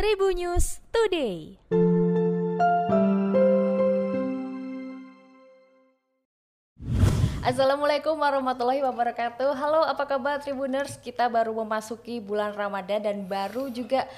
Tribunnews Today. Assalamualaikum warahmatullahi wabarakatuh. Halo, apa kabar Tribuners? Kita baru memasuki bulan Ramadan dan baru juga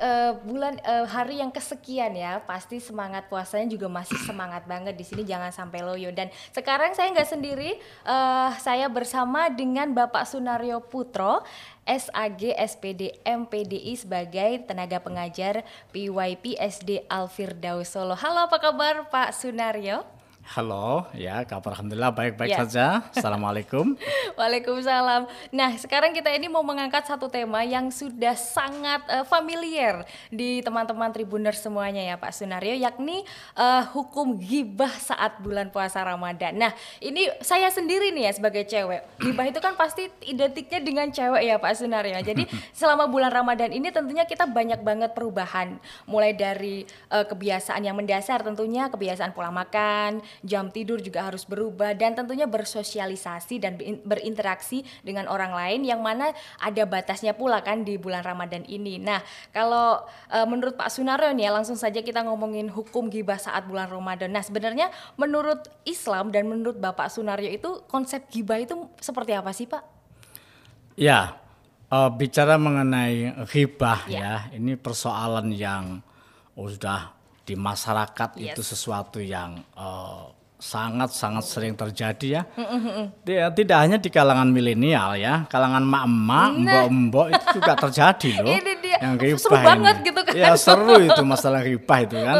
uh, bulan uh, hari yang kesekian ya pasti semangat puasanya juga masih semangat banget di sini jangan sampai loyo dan sekarang saya nggak sendiri uh, saya bersama dengan Bapak Sunario Putro SAG SPD MPDI sebagai tenaga pengajar PYP SD Alfirdaus Solo. Halo apa kabar Pak Sunario? Halo, ya kabar alhamdulillah baik-baik ya. saja. Assalamualaikum. Waalaikumsalam. Nah, sekarang kita ini mau mengangkat satu tema yang sudah sangat uh, familiar di teman-teman Tribuners semuanya ya Pak Sunario, yakni uh, hukum gibah saat bulan puasa Ramadan. Nah, ini saya sendiri nih ya sebagai cewek. Gibah itu kan pasti identiknya dengan cewek ya Pak Sunario. Jadi selama bulan Ramadan ini tentunya kita banyak banget perubahan, mulai dari uh, kebiasaan yang mendasar tentunya kebiasaan pola makan jam tidur juga harus berubah dan tentunya bersosialisasi dan berinteraksi dengan orang lain yang mana ada batasnya pula kan di bulan Ramadan ini. Nah, kalau uh, menurut Pak Sunario nih ya langsung saja kita ngomongin hukum gibah saat bulan Ramadan. Nah, sebenarnya menurut Islam dan menurut Bapak Sunario itu konsep gibah itu seperti apa sih, Pak? Ya, uh, bicara mengenai gibah ya. ya, ini persoalan yang oh, sudah di masyarakat yes. itu sesuatu yang uh, sangat-sangat sering terjadi ya. Dia, tidak hanya di kalangan milenial ya, kalangan mak-mak, nah. mbok-mbok itu juga terjadi loh. Ini dia. Yang ribah seru ini. banget gitu kan. Ya seru itu masalah ribah itu kan.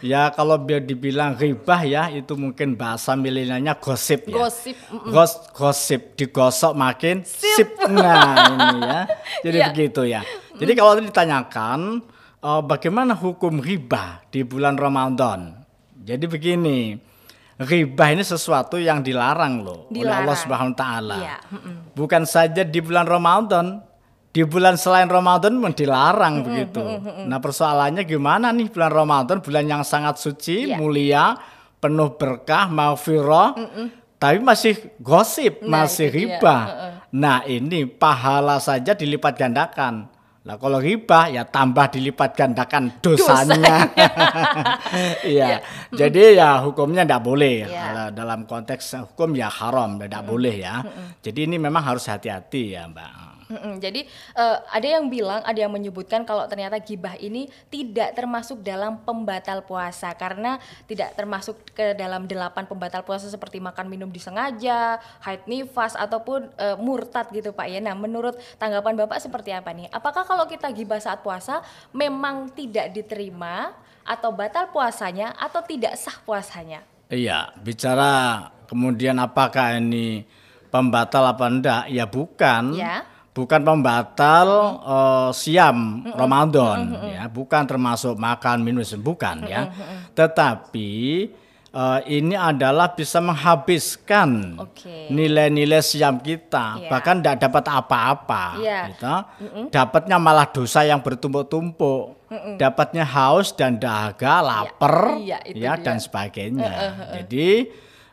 ya kalau biar dibilang ribah ya itu mungkin bahasa milenialnya gosip ya. Gosip. Gos gosip digosok makin sip. sip. Nah ini ya. Jadi ya. begitu ya. Jadi kalau ditanyakan uh, bagaimana hukum riba di bulan Ramadan. Jadi begini, riba ini sesuatu yang dilarang loh dilarang. oleh Allah Subhanahu taala. Ya. Bukan saja di bulan Ramadan, di bulan selain Ramadan pun dilarang begitu. Nah, persoalannya gimana nih bulan Ramadan, bulan yang sangat suci, ya. mulia, penuh berkah, maghfirah, tapi masih gosip, nah, masih riba. Nah, ini pahala saja dilipat gandakan. Nah kalau riba ya tambah dilipat gandakan dosanya. Iya. ya. Jadi ya hukumnya tidak boleh. Ya. Dalam konteks hukum ya haram, tidak boleh ya. Jadi ini memang harus hati-hati ya Mbak. Mm-mm, jadi uh, ada yang bilang, ada yang menyebutkan kalau ternyata gibah ini tidak termasuk dalam pembatal puasa karena tidak termasuk ke dalam delapan pembatal puasa seperti makan minum disengaja, haid nifas ataupun uh, murtad gitu Pak ya. Nah, menurut tanggapan Bapak seperti apa nih? Apakah kalau kita gibah saat puasa memang tidak diterima atau batal puasanya atau tidak sah puasanya? Iya, bicara kemudian apakah ini pembatal apa enggak? Ya bukan. Ya bukan pembatal uh, siam Ramadan ya, bukan termasuk makan minum bukan ya. Tetapi uh, ini adalah bisa menghabiskan nilai-nilai okay. siam kita, yeah. bahkan tidak dapat apa-apa, yeah. gitu. Dapatnya malah dosa yang bertumpuk-tumpuk. Dapatnya haus dan dahaga, iya. lapar, yeah. Yeah, ya dan sebagainya. Jadi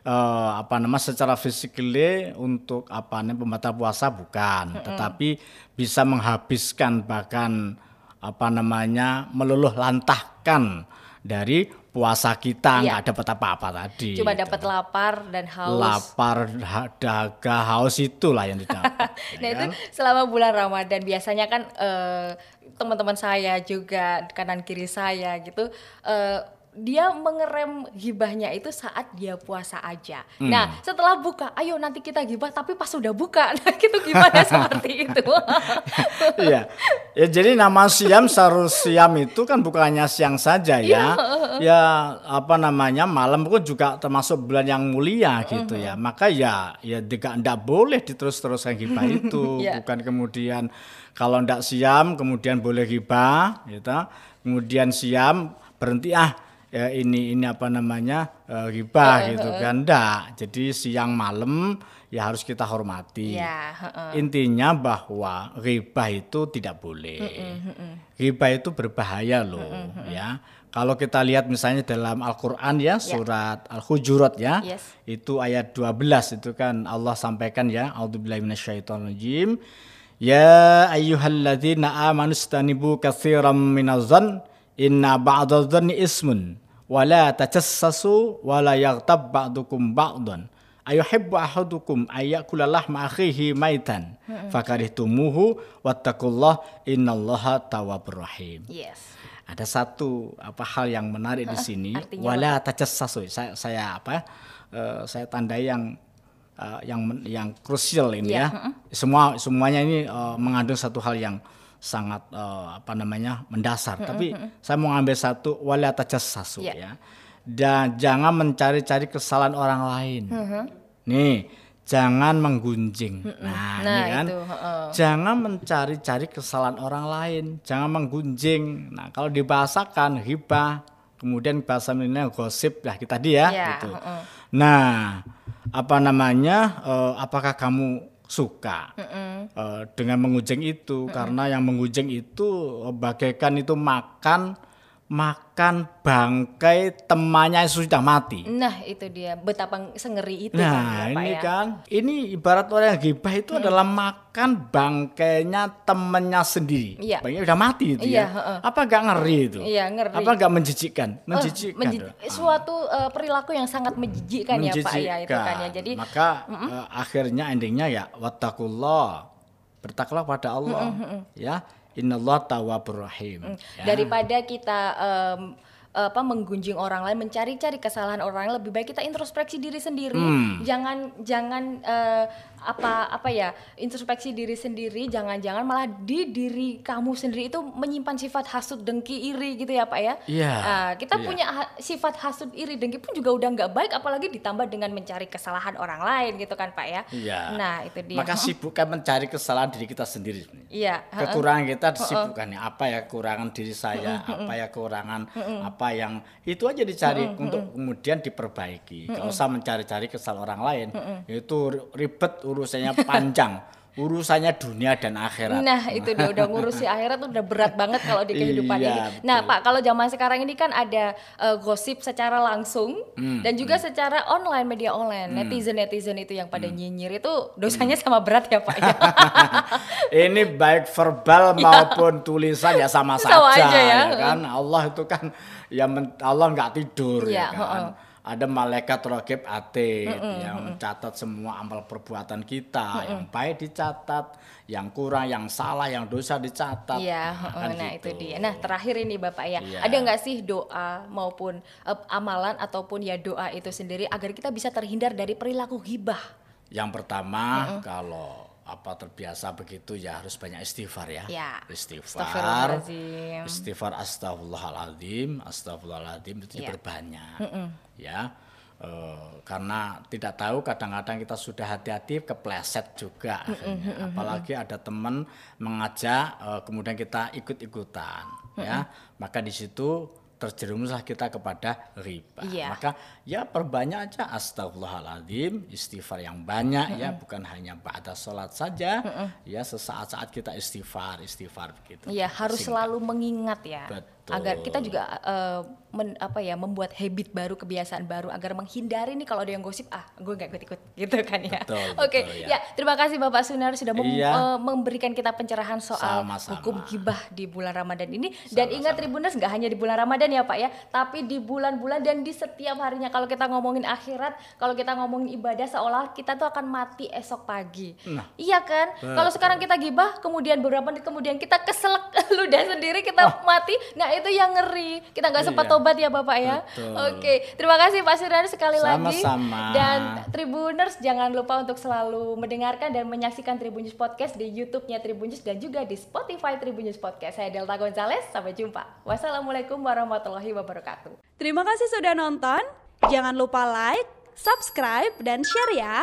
uh, apa nama secara fisikly untuk apa namanya pembatal puasa bukan, mm -hmm. tetapi bisa menghabiskan bahkan apa namanya meluluh lantahkan dari puasa kita iya. nggak iya. dapat apa-apa tadi. Cuma gitu. dapat lapar dan haus. Lapar, dahaga, haus itulah yang didapat. Ya nah ya itu kan? selama bulan Ramadan biasanya kan uh, teman-teman saya juga kanan kiri saya gitu. Uh, dia mengerem gibahnya itu saat dia puasa aja. Hmm. Nah, setelah buka, ayo nanti kita gibah tapi pas sudah buka. Nah, gitu gimana seperti itu. Iya. ya jadi nama siam sarus siam itu kan bukan hanya siang saja ya. Iya. ya apa namanya? malam pun juga termasuk bulan yang mulia gitu ya. Maka ya ya tidak ndak boleh diterus-teruskan gibah itu. yeah. Bukan kemudian kalau ndak siam kemudian boleh gibah gitu. Kemudian siam berhenti ah ya ini ini apa namanya uh, riba uh, gitu kan enggak jadi siang malam ya harus kita hormati ya, uh, intinya bahwa riba itu tidak boleh uh, uh, uh. riba itu berbahaya loh uh, uh, uh. ya kalau kita lihat misalnya dalam Al-Qur'an ya, ya. surat ya. Al-Hujurat ya. Yes. Itu ayat 12 itu kan Allah sampaikan ya, auzubillahi minasyaitonirrajim Ya ayyuhalladzina amanu istanibu katsiran minadh-dhann inna ba'dadh-dhanni ismun wa la tajassasu wa la yaghtab ba'dukum ba'dan ayuhibbu ahadukum ayyakula lahma akhihi maitan fakarihtumuhu wattaqullah innallaha tawwabur rahim. Yes. Ada satu apa hal yang menarik di sini wala tajassasu. Saya saya apa eh, saya tandai yang eh, yang yang krusial ini Iya, ya. Semua semuanya ini eh, mengandung satu hal yang sangat eh, apa namanya mendasar. Tapi saya mau ngambil satu wala tajassasu Iya. ya. Dan jangan mencari-cari kesalahan orang lain. Nih, jangan menggunjing. Nah, Nah, ini kan. itu, heeh. Jangan mencari-cari kesalahan orang lain, jangan menggunjing. Nah, kalau dibahasakan hibah, kemudian bahasa Minangnya gosip lah kita dia Iya, gitu. heeh. Nah, apa namanya? eh, apakah kamu suka eh, dengan mengunjing itu? Karena yang mengunjing itu eh, bagaikan itu makan makan bangkai temannya yang sudah mati. Nah, itu dia betapa sengeri itu kan, Nah Pak ini ya. kan, ini ibarat orang yang gibah itu adalah makan bangkainya temennya sendiri. Iya. Bangkainya udah mati itu Iya, ya. heeh. Apa gak ngeri itu? Iya, ngeri. Apa gak menjijikkan? Eh, Menjijikkan. menji- dong. suatu eh, perilaku yang sangat menjijikkan ya Pak ya itu kan ya. Jadi maka eh, akhirnya endingnya ya wattaqullah. Bertakwalah pada Allah. Ya. Innallah tawwabur rahim. Ya. daripada kita em, apa menggunjing orang lain mencari-cari kesalahan orang lain lebih baik kita introspeksi diri sendiri Hmm. jangan jangan eh, apa apa ya introspeksi diri sendiri jangan-jangan malah di diri kamu sendiri itu menyimpan sifat hasut dengki iri gitu ya pak ya? Iya, Ah, kita iya. punya ha- sifat hasut iri dengki pun juga udah nggak baik apalagi ditambah dengan mencari kesalahan orang lain gitu kan pak ya? Iya. nah itu dia. Maka sibukkan mencari kesalahan diri kita sendiri. sebenarnya. iya heeh. kekurangan kita disibukkan ya apa ya kekurangan diri saya? Apa ya kekurangan apa yang itu aja dicari untuk kemudian diperbaiki. Gak usah mencari-cari kesalahan orang lain. Itu ribet urusannya panjang urusannya dunia dan akhirat Nah itu dia udah ngurusi akhirat tuh udah berat banget kalau di kehidupan Iya, ini. betul. Nah Pak kalau zaman sekarang ini kan ada eh, gosip secara langsung Hmm, dan juga secara online media online netizen netizen itu yang Hmm. pada nyinyir itu dosanya sama berat ya Pak ya. ini baik verbal maupun tulisan ya sama, Iya. Sama saja aja ya. ya kan Allah itu kan ya Allah nggak tidur Iya, ya kan ada malaikat rokib atid yang mencatat semua amal perbuatan kita yang baik dicatat yang kurang yang salah yang dosa dicatat Iya, Nah, kan nah gitu. itu dia. Nah terakhir ini Bapak ya, Iya. ada nggak sih doa maupun eh, amalan ataupun ya doa itu sendiri agar kita bisa terhindar dari perilaku hibah? Yang pertama kalau apa terbiasa begitu ya harus banyak istighfar ya. Ya, Istighfar. Istighfar astagfirullahaladzim, astagfirullahaladzim itu Ya. diperbanyak. Ya. Eh, karena tidak tahu kadang-kadang kita sudah hati-hati kepleset juga akhirnya. apalagi ada teman mengajak eh, kemudian kita ikut-ikutan ya maka di situ terjerumuslah kita kepada riba. Iya. maka ya perbanyak aja. Astagfirullahaladzim istighfar yang banyak ya. Bukan hanya pada sholat saja. Ya sesaat-saat kita istighfar istighfar begitu. Iya harus Singkat. selalu mengingat ya, Betul. Agar kita juga eh, men- apa ya membuat habit baru, kebiasaan baru agar menghindari nih kalau ada yang gosip ah gue nggak ikut ikut gitu kan ya. Betul, Oke betul, ya. ya. terima kasih Bapak Sunar sudah mem- Iya. eh, memberikan kita pencerahan soal Sama-sama. hukum gibah di bulan Ramadan ini dan ingat Tribuners nggak hanya di bulan Ramadan ya Pak ya, tapi di bulan-bulan dan di setiap harinya kalau kita ngomongin akhirat, kalau kita ngomongin ibadah seolah kita tuh akan mati esok pagi. Nah. Iya kan? Kalau sekarang kita gibah, kemudian beberapa menit kemudian kita keselak ludah sendiri, kita mati. Nah itu yang ngeri. Kita nggak sempat Iya. tobat ya Bapak ya. Betul. Oke, terima kasih Pak Sirdan sekali lagi. Sama-sama. Dan Tribuners jangan lupa untuk selalu mendengarkan dan menyaksikan Tribun News Podcast di YouTube-nya Tribun News dan juga di Spotify Tribun News Podcast. Saya Delta Gonzales, sampai jumpa. Wassalamualaikum warahmatullahi wabarakatuh. Terima kasih sudah nonton. Jangan lupa like, subscribe, dan share ya.